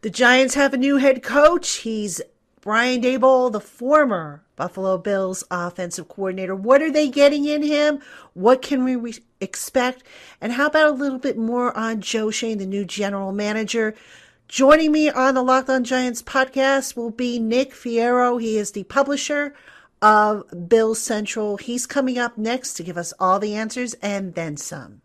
The Giants have a new head coach. He's Brian Daboll, the former Buffalo Bills offensive coordinator. What are they getting in him? What can we re- expect? And how about a little bit more on Joe Schoen, the new general manager? Joining me on the Locked On Giants podcast will be Nick Fierro. He is the publisher of Bills Central. He's coming up next to give us all the answers and then some.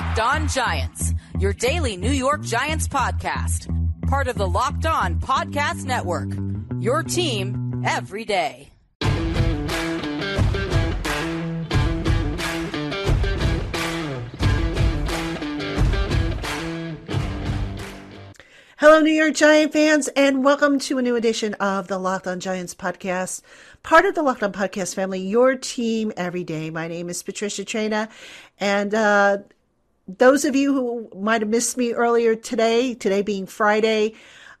Locked On Giants, your daily New York Giants podcast, part of the Locked On Podcast Network. Your team every day. Hello, New York Giant fans, and welcome to a new edition of the Locked On Giants podcast, part of the Locked On Podcast family, your team every day. My name is Patricia Traina, and uh, those of you who might have missed me earlier today, today being Friday,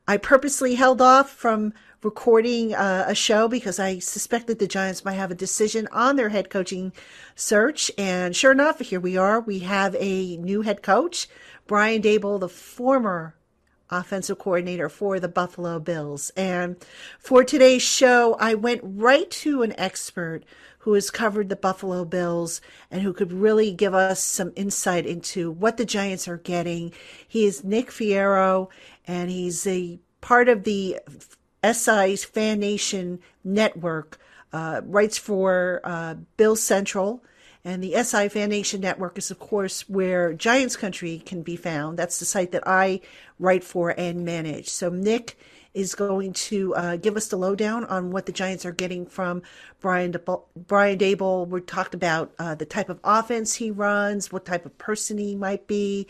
I purposely held off from recording uh, a show because I suspected the Giants might have a decision on their head coaching search. And sure enough, here we are. We have a new head coach, Brian Daboll, the former offensive coordinator for the Buffalo Bills. And for today's show, I went right to an expert who has covered the Buffalo Bills and who could really give us some insight into what the Giants are getting. He is Nick Fierro, and he's a part of the SI's Fan Nation network, uh, writes for uh, Bills Central and the SI Fan Nation Network is, of course, where Giants Country can be found. That's the site that I write for and manage. So Nick is going to uh, give us the lowdown on what the Giants are getting from Brian Brian Daboll. We talked about uh, the type of offense he runs, what type of person he might be,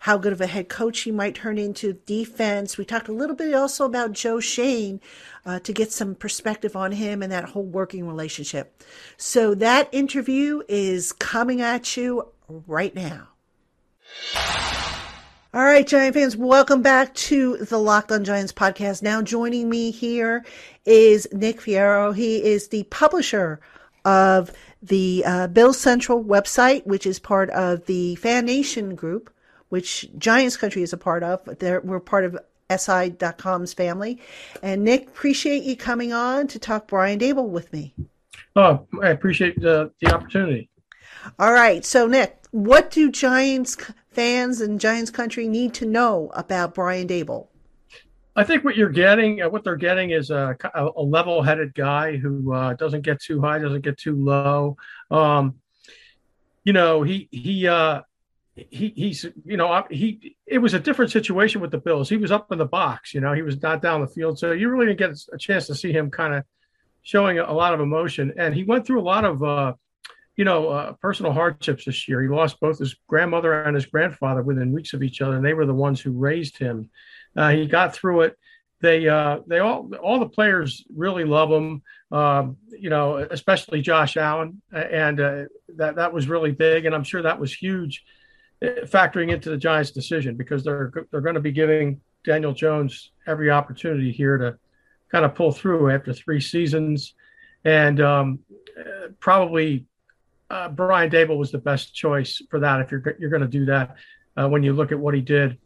how good of a head coach he might turn into defense. We talked a little bit also about Joe Schoen uh, to get some perspective on him and that whole working relationship. So that interview is coming at you right now. All right, Giant fans, welcome back to the Locked on Giants podcast. Now joining me here is Nick Fierro. He is the publisher of the uh, Bills Central website, which is part of the Fan Nation group which Giants Country is a part of. They're, we're part of SI.com's family. And Nick, appreciate you coming on to talk Brian Daboll with me. Oh, I appreciate the, the opportunity. All right. So, Nick, what do Giants fans and Giants Country need to know about Brian Daboll? I think what you're getting, uh, what they're getting, is a, a level-headed guy who uh, doesn't get too high, doesn't get too low. Um, you know, he he uh, he he's you know he it was a different situation with the Bills. He was up in the box, you know, he was not down the field, so you really didn't get a chance to see him kind of showing a lot of emotion. And he went through a lot of uh, you know uh, personal hardships this year. He lost both his grandmother and his grandfather within weeks of each other, and they were the ones who raised him. Uh, he got through it. They uh, they all all the players really love him. Um, you know, especially Josh Allen, and uh, that that was really big, and I'm sure that was huge factoring into the Giants' decision because they're they're going to be giving Daniel Jones every opportunity here to kind of pull through after three seasons, and um, probably uh, Brian Daboll was the best choice for that if you're you're going to do that uh, when you look at what he did,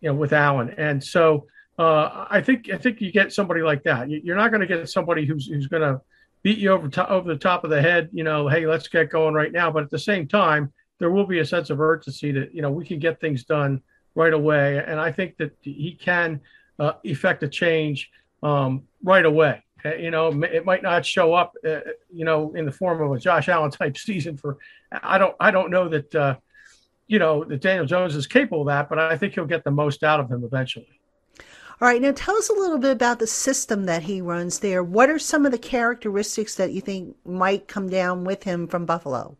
you know, with Allen, and so. Uh, I think I think you get somebody like that. You're not going to get somebody who's who's going to beat you over to, over the top of the head. You know, hey, let's get going right now. But at the same time, there will be a sense of urgency that you know we can get things done right away, and I think that he can uh, effect a change um, right away. Uh, you know, it might not show up, uh, you know, in the form of a Josh Allen type season. For I don't, I don't know that, uh, you know, that Daniel Jones is capable of that, but I think he'll get the most out of him eventually. All right, now tell us a little bit about the system that he runs there. What are some of the characteristics that you think might come down with him from Buffalo?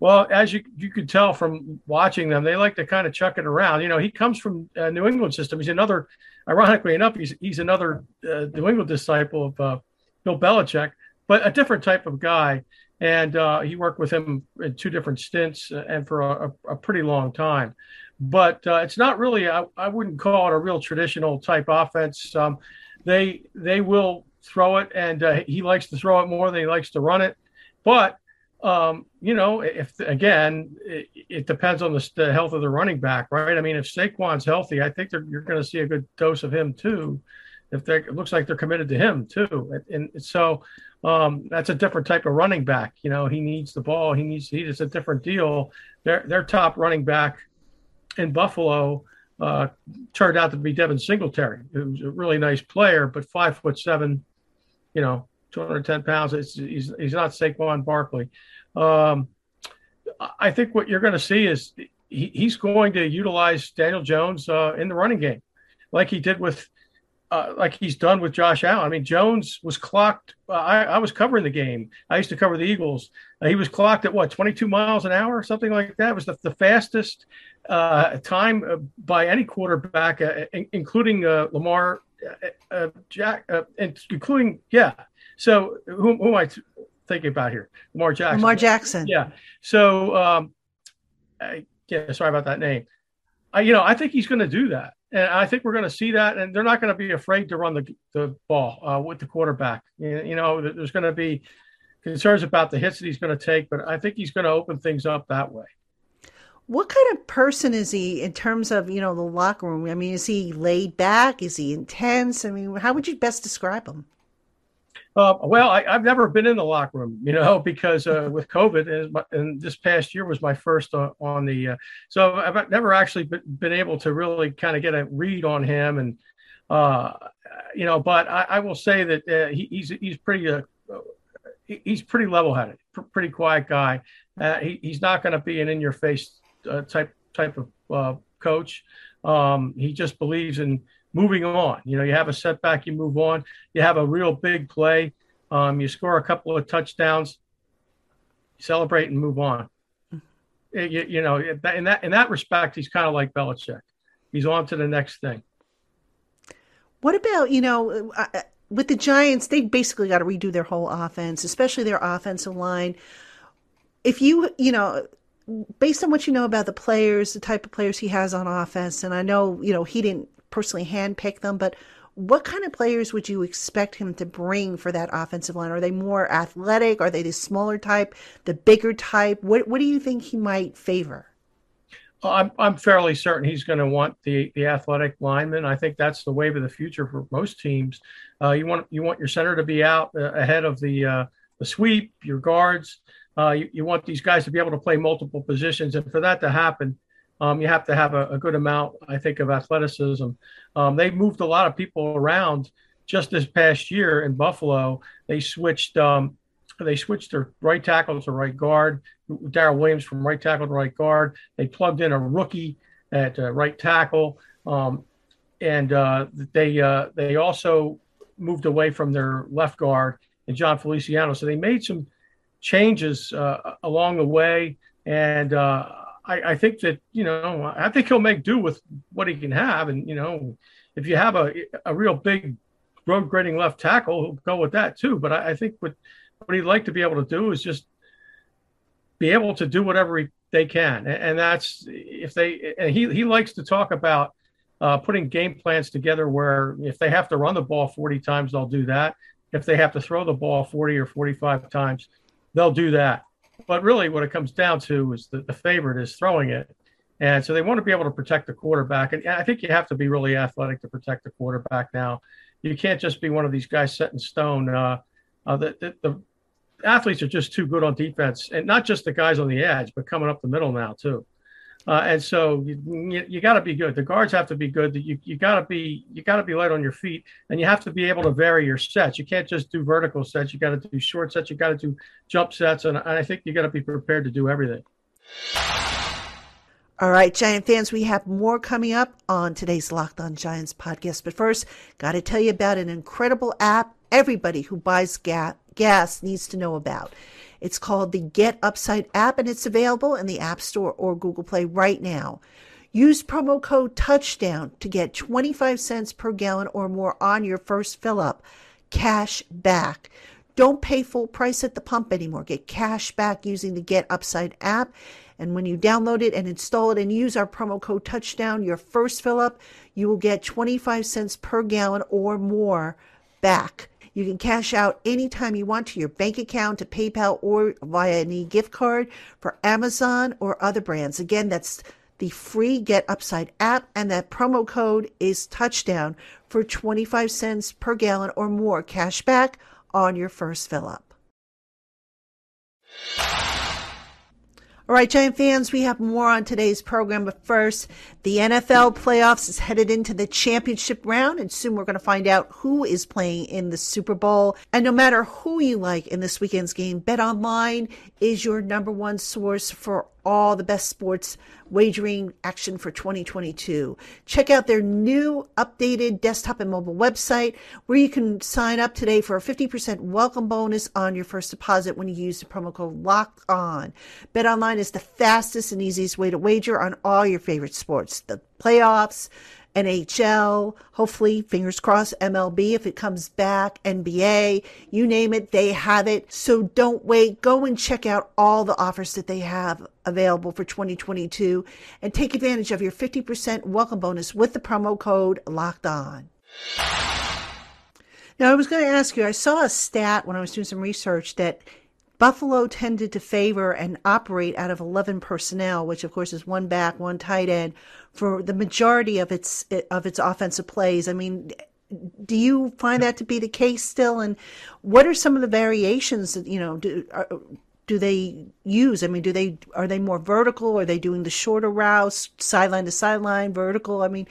Well, as you you could tell from watching them, they like to kind of chuck it around. You know, he comes from a New England system. He's another, ironically enough, he's he's another uh, New England disciple of uh, Bill Belichick, but a different type of guy. And uh, he worked with him in two different stints uh, and for a, a pretty long time. But uh, it's not really. I, I wouldn't call it a real traditional type offense. Um, they they will throw it, and uh, he likes to throw it more than he likes to run it. But um, you know, if again, it, it depends on the, the, health of the running back, right? I mean, if Saquon's healthy, I think you're going to see a good dose of him too. If they it looks like they're committed to him too, and, and so um, that's a different type of running back. You know, he needs the ball. He needs he is a different deal. Their their top running back in Buffalo uh, turned out to be Devin Singletary, who's a really nice player, but five foot seven, you know, 210 pounds. It's, he's, he's not Saquon Barkley. Um, I think what you're going to see is he, he's going to utilize Daniel Jones uh, in the running game, like he did with, uh, like he's done with Josh Allen. I mean, Jones was clocked. Uh, I, I, was covering the game. I used to cover the Eagles. he was clocked at what 22 miles an hour, something like that. It was the, the fastest uh, time uh, by any quarterback, uh, including Lamar Jack, including yeah, so who, who am I thinking about here? Lamar Jackson. Lamar Jackson. Yeah. So um, I, yeah, sorry about that name. I, you know, I think he's going to do that, and I think we're going to see that, and they're not going to be afraid to run the the ball uh, with the quarterback. You, you know, there's going to be concerns about the hits that he's going to take, but I think he's going to open things up that way. What kind of person is he in terms of you know the locker room? I mean, is he laid back? Is he intense? I mean, how would you best describe him? Uh, well, I, have never been in the locker room, you know, because uh, with COVID, and, this past year was my first uh, on the, uh, so I've never actually been, been, able to really kind of get a read on him, and uh, you know, but I, I will say that uh, he, he's he's pretty he's pretty level-headed, pr- pretty quiet guy. He, he's not going to be an in-your-face type type of coach. Um, he just believes in moving on. You know, you have a setback, you move on. You have a real big play, um, you score a couple of touchdowns, celebrate and move on. Mm-hmm. You, you, know, in that in that respect, he's kind of like Belichick. He's on to the next thing. What about you know? Uh, uh with the Giants, they basically got to redo their whole offense, especially their offensive line. If you, you know, based on what you know about the players, the type of players he has on offense, and I know, you know, he didn't personally handpick them, but what kind of players would you expect him to bring for that offensive line? Are they more athletic? Are they the smaller type, the bigger type? What What do you think he might favor? I'm I'm fairly certain he's going to want the the athletic lineman. I think that's the wave of the future for most teams. Uh, you want you want your center to be out uh, ahead of the uh, the sweep, your guards. Uh, you, you want these guys to be able to play multiple positions, and for that to happen, um, you have to have a, a, good amount, I think, of athleticism. Um, they moved a lot of people around just this past year in Buffalo. They switched. Um, they switched their right tackle to right guard. Daryl Williams from right tackle to right guard. They plugged in a rookie at uh, right tackle, um, and uh, they uh, they also moved away from their left guard and Jon Feliciano. So they made some changes uh, along the way, and uh, I, I think that you know I think he'll make do with what he can have, and you know if you have a a real big road grading left tackle, he'll go with that too. But I, I think what what he'd like to be able to do is just be able to do whatever he, they can, and, and that's if they and he he likes to talk about uh, putting game plans together where if they have to run the ball 40 times, they'll do that. If they have to throw the ball 40 or 45 times, they'll do that. But really, what it comes down to is that the favorite is throwing it. And so they want to be able to protect the quarterback. And I think you have to be really athletic to protect the quarterback now. You can't just be one of these guys set in stone. Uh, uh, the, the, the, athletes are just too good on defense, and not just the guys on the edge, but coming up the middle now, too. Uh, and so you, you, got to be good. The guards have to be good. You, you got to be you got to be light on your feet, and you have to be able to vary your sets. You can't just do vertical sets. You got to do short sets. You got to do jump sets, and, and I think you got to be prepared to do everything. All right, Giant fans, we have more coming up on today's Locked On Giants podcast. But first, got to tell you about an incredible app everybody who buys ga- gas needs to know about. It's called the Get Upside app and it's available in the App Store or Google Play right now. Use promo code touchdown to get 25 cents per gallon or more on your first fill up. Cash back. Don't pay full price at the pump anymore. Get cash back using the Get Upside app. And when you download it and install it and use our promo code touchdown, your first fill up, you will get 25 cents per gallon or more back You can cash out anytime you want to your bank account, to PayPal, or via any gift card for Amazon or other brands. Again, that's the free Get Upside app, and that promo code is touchdown for 25 cents per gallon or more cash back on your first fill up. All right, Giant fans, we have more on today's program. But first, the NFL playoffs is headed into the championship round, and soon we're going to find out who is playing in the Super Bowl. And no matter who you like in this weekend's game, Bet Online is your number one source for all the best sports wagering action for 2022. Check out their new updated desktop and mobile website where you can sign up today for a 50% welcome bonus on your first deposit when you use the promo code LOCK ON. Is the fastest and easiest way to wager on all your favorite sports, the playoffs, NHL, hopefully, fingers crossed, MLB if it comes back, NBA, you name it, they have it. So don't wait. Go and check out all the offers that they have available for 2022 and take advantage of your 50% welcome bonus with the promo code locked on. Now, I was going to ask you, I saw a stat when I was doing some research that Buffalo tended to favor and operate out of 11 personnel, which of course is one back, one tight end for the majority of its of its offensive plays. I mean, do you find that to be the case still and what are some of the variations that, you know, do are, do they use? I mean, do they are they more vertical? Are they doing the shorter routes, sideline to sideline, vertical? I mean,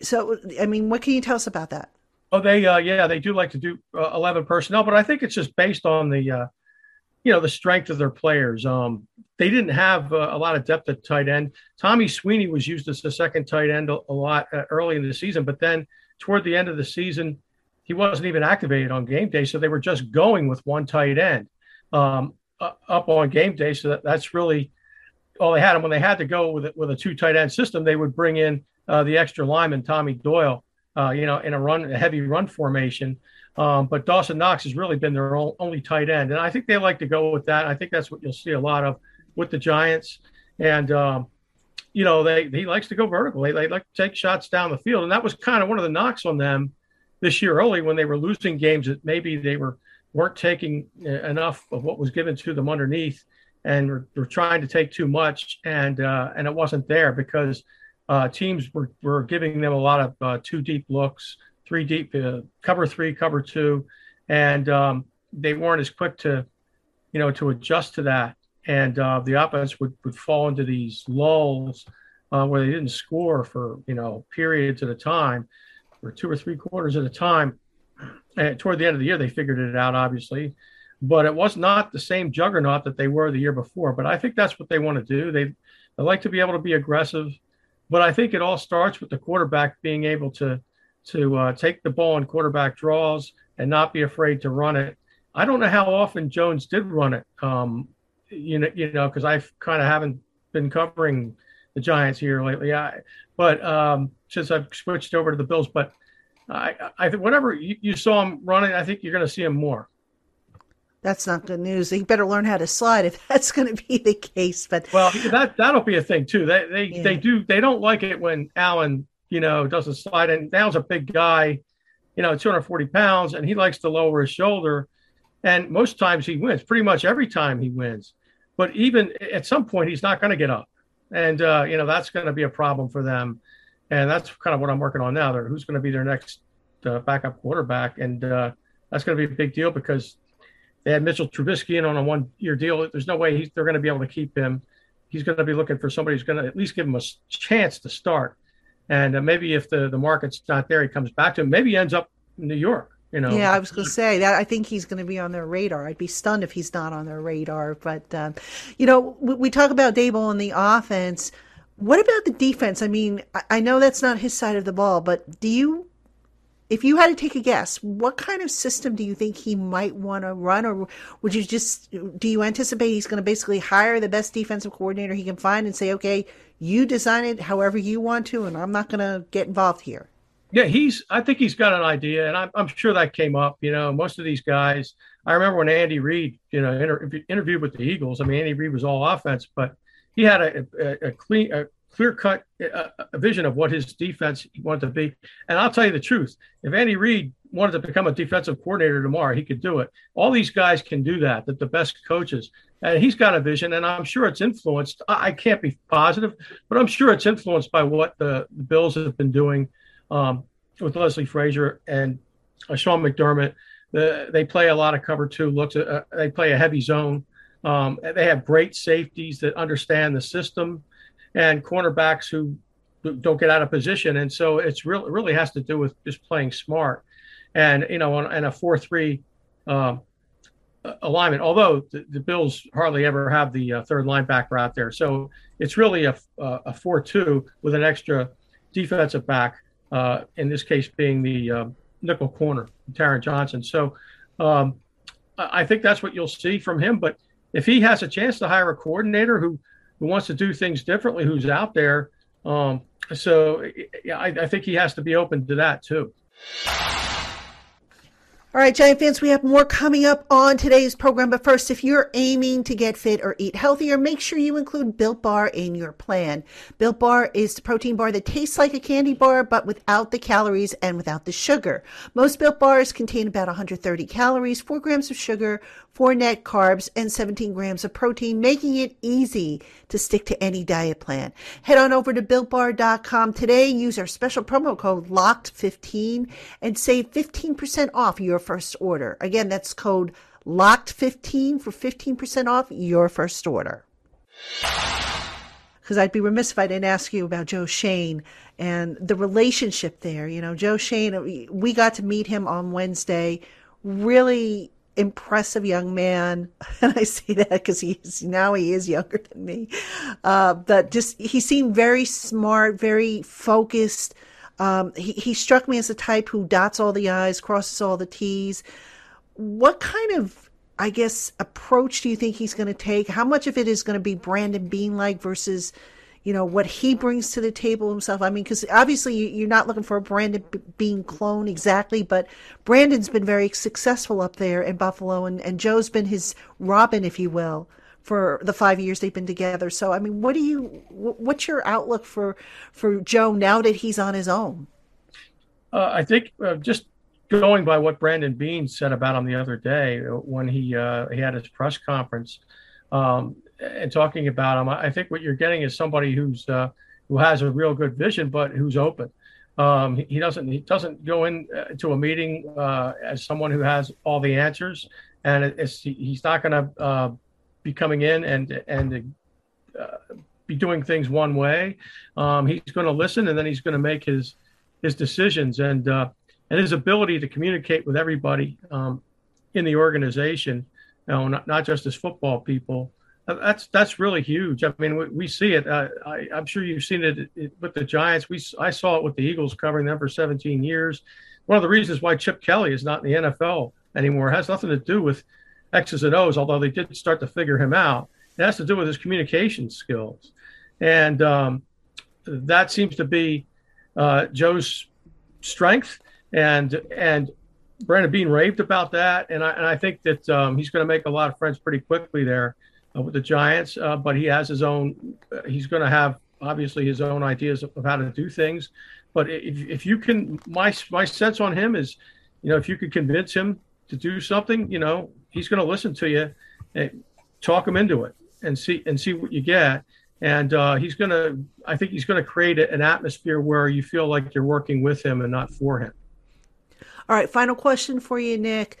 so I mean, what can you tell us about that? Oh, they uh, yeah, they do like to do uh, eleven personnel, but I think it's just based on the uh, you know the strength of their players. Um, they didn't have uh, a lot of depth at tight end. Tommy Sweeney was used as the second tight end a, a lot uh, early in the season, but then toward the end of the season, he wasn't even activated on game day, so they were just going with one tight end um, uh, up on game day. So that, that's really all they had. And when they had to go with it with a two tight end system, they would bring in uh, the extra lineman Tommy Doyle, uh, you know, in a run, a heavy run formation. Um, but Dawson Knox has really been their only tight end, and I think they like to go with that. I think that's what you'll see a lot of with the Giants, and um, you know they he likes to go vertical. They, they like to take shots down the field, and that was kind of one of the knocks on them this year early when they were losing games that maybe they were weren't taking uh, enough of what was given to them underneath, and were, were trying to take too much, and uh, and it wasn't there because uh, teams were, were giving them a lot of uh, two deep looks three deep, uh, cover three, cover two, and um, they weren't as quick to, you know, to adjust to that. And uh, the offense would, would fall into these lulls uh, where they didn't score for, you know, periods at a time, or two or three quarters at a time. And toward the end of the year, they figured it out, obviously, but it was not the same juggernaut that they were the year before. But I think that's what they want to do. They, they like to be able to be aggressive, but I think it all starts with the quarterback being able to to uh, take the ball in quarterback draws and not be afraid to run it. I don't know how often Jones did run it. Um, you know, you know, because I kind of haven't been covering the Giants here lately. I, but um, since I've switched over to the Bills, but I, I think whatever you, you saw him running, I think you're going to see him more. That's not good news. He better learn how to slide if that's going to be the case. But well, that that'll be a thing too. They they yeah. they do they don't like it when Allen you know, doesn't slide. And Downs a big guy, you know, 240 pounds, and he likes to lower his shoulder. And most times he wins, pretty much every time he wins. But even at some point, he's not going to get up. And, uh, you know, that's going to be a problem for them. And that's kind of what I'm working on now. They're, who's going to be their next uh, backup quarterback? And uh, that's going to be a big deal because they had Mitchell Trubisky in on a one year deal. There's no way they're going to be able to keep him. He's going to be looking for somebody who's going to at least give him a chance to start. And uh, maybe if the, the market's not there, he comes back to him. Maybe he ends up in New York. You know. Yeah, I was going to say that. I think he's going to be on their radar. I'd be stunned if he's not on their radar. But um, you know, we, we, talk about Daboll and the offense. What about the defense? I mean, I know that's not his side of the ball, but do you if you had to take a guess, what kind of system do you think he might want to run, or would you just do you anticipate he's going to basically hire the best defensive coordinator he can find and say, okay, you design it however you want to, and I'm not going to get involved here? Yeah, he's. I think he's got an idea, and I'm, I'm sure that came up. You know, most of these guys. I remember when Andy Reid, you know, inter- interviewed with the Eagles. I mean, Andy Reid was all offense, but he had a, a, a clean, a clear cut uh, vision of what his defense wanted to be. And I'll tell you the truth: if Andy Reid wanted to become a defensive coordinator tomorrow, he could do it. All these guys can do that. That the best coaches, and he's got a vision, and I'm sure it's influenced. I, I can't be positive, but I'm sure it's influenced by what the, the Bills have been doing um, with Leslie Frazier and uh, Sean McDermott. The, they play a lot of cover two looks. Uh, they play a heavy zone. Um, they have great safeties that understand the system, and cornerbacks who don't get out of position. And so it's really really has to do with just playing smart and you know, on, and a four-three uh, alignment. Although the, the, Bills hardly ever have the uh, third linebacker out there, so it's really a a four-two with an extra defensive back. Uh, in this case, being the uh, nickel corner, Taron Johnson. So um, I think that's what you'll see from him. But if he has a chance to hire a coordinator who who wants to do things differently, who's out there, um, so I, I think he has to be open to that too. All right, Giant fans, we have more coming up on today's program. But first, if you're aiming to get fit or eat healthier, make sure you include Built Bar in your plan. Built Bar is the protein bar that tastes like a candy bar, but without the calories and without the sugar. Most Built Bars contain about 130 calories, 4 grams of sugar, 4 net carbs, and 17 grams of protein, making it easy to stick to any diet plan. Head on over to BuiltBar.com today. Use our special promo code LOCKED15 and save 15% off your first order. Again, that's code LOCKED15 for 15% off your first order. Because I'd be remiss if I didn't ask you about Joe Schoen and the relationship there. You know, Joe Schoen, we got to meet him on Wednesday. Really impressive young man, and I say that because he's now he is younger than me. Uh, but just he seemed very smart, very focused. Um, he he struck me as the type who dots all the i's, crosses all the t's. What kind of I guess approach do you think he's going to take? How much of it is going to be Brandon Beane like versus you know what he brings to the table himself. I mean, because obviously you're not looking for a Brandon Beane clone exactly, but Brandon's been very successful up there in Buffalo, and, and Joe's been his Robin, if you will, for the five years they've been together. So, I mean, what do you, what's your outlook for for Joe now that he's on his own? Uh, I think uh, just going by what Brandon Beane said about him the other day when he uh, he had his press conference. Um, and talking about him, I think what you're getting is somebody who's uh, who has a real good vision, but who's open. Um, he doesn't he doesn't go in uh, a meeting uh, as someone who has all the answers, and it's, he's not going to uh, be coming in and and uh, be doing things one way. Um, he's going to listen, and then he's going to make his his decisions, and uh, and his ability to communicate with everybody um, in the organization, you know, not, not just as football people, that's that's really huge. I mean, we, we see it. Uh, I, am sure you've seen it, it, with the Giants. We I saw it with the Eagles, covering them for 17 years. One of the reasons why Chip Kelly is not in the NFL anymore has nothing to do with X's and O's, although they did start to figure him out. It has to do with his communication skills, and um, that seems to be uh, Joe's strength. And and Brandon Beane raved about that, and I and I think that um, he's going to make a lot of friends pretty quickly there with the Giants, uh, but he has his own. Uh, he's going to have obviously his own ideas of, how to do things. But if, if you can, my my sense on him is, you know, if you could convince him to do something, you know, he's going to listen to you, and talk him into it, and see and see what you get. And uh, he's going to, I think he's going to create an atmosphere where you feel like you're working with him and not for him. All right, final question for you, Nick.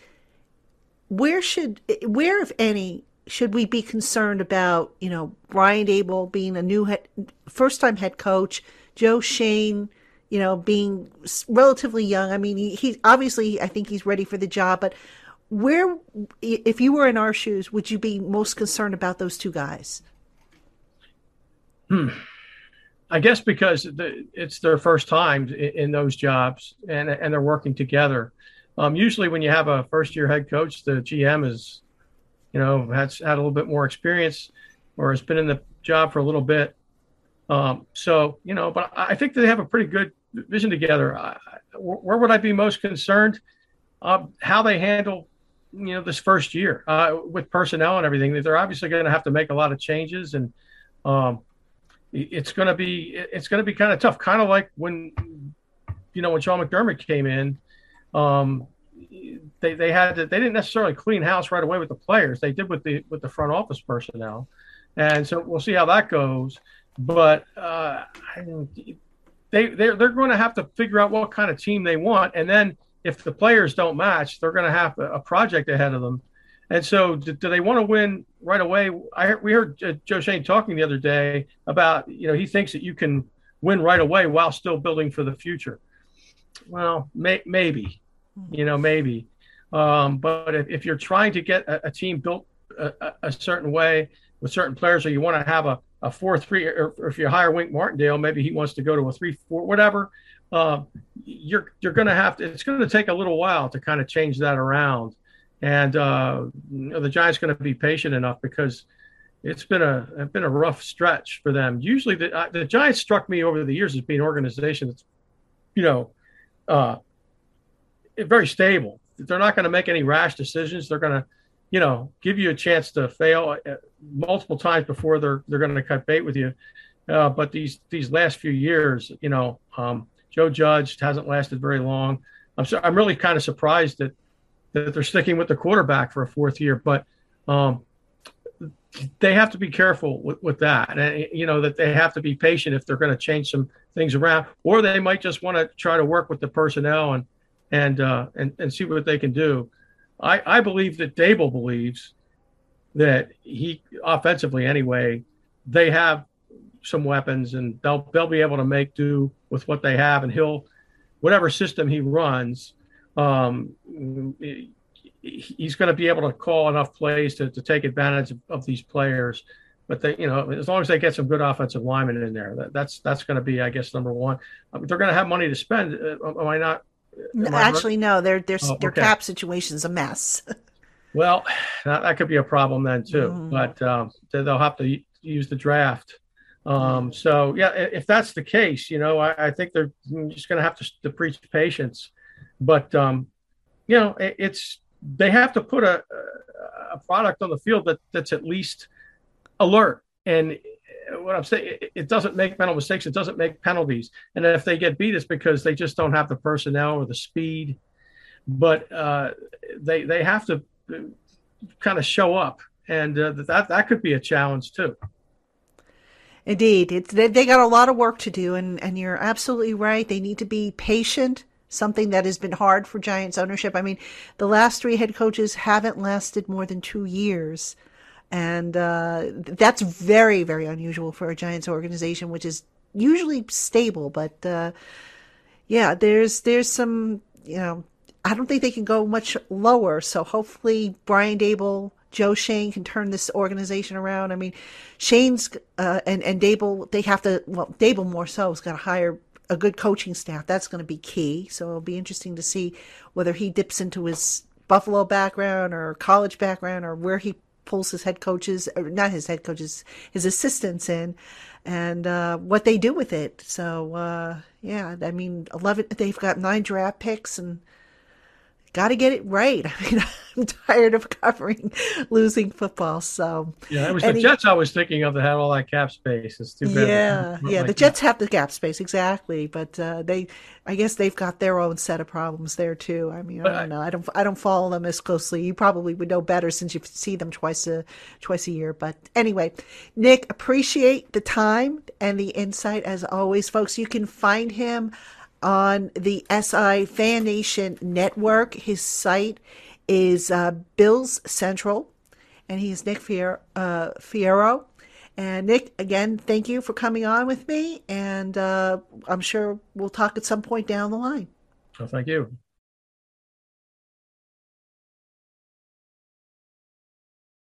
Where should, where, if any, should we be concerned about, you know, Brian Daboll being a new head, first time head coach, Joe Schoen, you know, being relatively young? I mean, he, he obviously, I think he's ready for the job, but where, if you were in our shoes, would you be most concerned about those two guys? Hmm. I guess because it's their first time in, those jobs and and they're working together. Um, usually, when you have a first year head coach, the GM is you know, has had a little bit more experience or has been in the job for a little bit. Um, so, you know, but I think they have a pretty good vision together. I, where would I be most concerned? Uh, how they handle, you know, this first year uh, with personnel and everything. They're obviously going to have to make a lot of changes, and um, it's going to be it's going to be kind of tough. Kind of like when, you know, when Sean McDermott came in, um, they they had to, they didn't necessarily clean house right away with the players. They did with the with the front office personnel, and so we'll see how that goes. But uh, they they're, they're going to have to figure out what kind of team they want, and then if the players don't match, they're going to have a, project ahead of them. And so, do, do they want to win right away? I we heard uh, Joe Schoen talking the other day about you know he thinks that you can win right away while still building for the future. Well, may, maybe, you know, maybe. Um, but if, if, you're trying to get a, a team built a, a, certain way with certain players, or you want to have a, a four three, or, or, if you hire Wink Martindale, maybe he wants to go to a three four, whatever. Uh, you're you're going to have to. It's going to take a little while to kind of change that around, and uh, you know, the Giants going to be patient enough because it's been a it's been a rough stretch for them. Usually, the uh, the Giants struck me over the years as being an organization that's, you know, uh, very stable. They're not going to make any rash decisions. They're going to, you know, give you a chance to fail uh, multiple times before they're they're going to cut bait with you. Uh, but these these last few years, you know, um, Joe Judge hasn't lasted very long. I'm I'm really kind of surprised that that they're sticking with the quarterback for a fourth year, but um, they have to be careful with, with that. And, you know, that they have to be patient if they're going to change some things around, or they might just want to try to work with the personnel and, and, uh, and, and see what they can do. I, I believe that Daboll believes that he offensively anyway, they have some weapons and they'll, they'll be able to make do with what they have. And he'll, whatever system he runs, um, he's going to be able to call enough plays to, to take advantage of, of, these players. But they, you know, as long as they get some good offensive linemen in there, that, that's that's going to be, I guess, number one. Mean, they're going to have money to spend. Uh, am I not? Actually, no. Their their oh, their okay. cap situation's a mess. well, that, that, could be a problem then too. Mm. But um, they'll have to use the draft. Um, so yeah, if that's the case, you know, I, I think they're just going to have to, to preach patience. But um, you know, it, it's they have to put a, a product on the field that that's at least alert. And what I'm saying, it, doesn't make mental mistakes. It doesn't make penalties. And if they get beat, it's because they just don't have the personnel or the speed. But uh, they they have to kind of show up, and uh, that that could be a challenge too. Indeed, it's, they, they got a lot of work to do, and, and you're absolutely right. They need to be patient something that has been hard for Giants ownership. I mean, the last three head coaches haven't lasted more than two years. And uh, that's very, very unusual for a Giants organization, which is usually stable. But uh, yeah, there's there's some you know I don't think they can go much lower. So hopefully Brian Daboll Joe Schoen can turn this organization around. I mean, Schoen's uh, and and Daboll they have to well Daboll more so has got to hire a good coaching staff. That's going to be key. So it'll be interesting to see whether he dips into his Buffalo background or college background or where he pulls his head coaches, or not his head coaches, his assistants in, and uh, what they do with it. So uh, yeah, I mean, eleven. They've got nine draft picks and got to get it right. I mean, I'm tired of covering losing football. So yeah, it was the Jets I was thinking of that had all that cap space. It's too bad. Yeah, yeah, like the Jets that. have the cap space exactly, but uh, they, I guess they've got their own set of problems there too. I mean, but I don't know. I don't, I don't follow them as closely. You probably would know better since you see them twice a twice a year. But anyway, Nick, appreciate the time and the insight as always, folks. You can find him on the SI Fan Nation network. His site is uh, Bills Central, and he's Nick Fier- uh, Fierro. And Nick, again, thank you for coming on with me, and uh, I'm sure we'll talk at some point down the line. Well, thank you.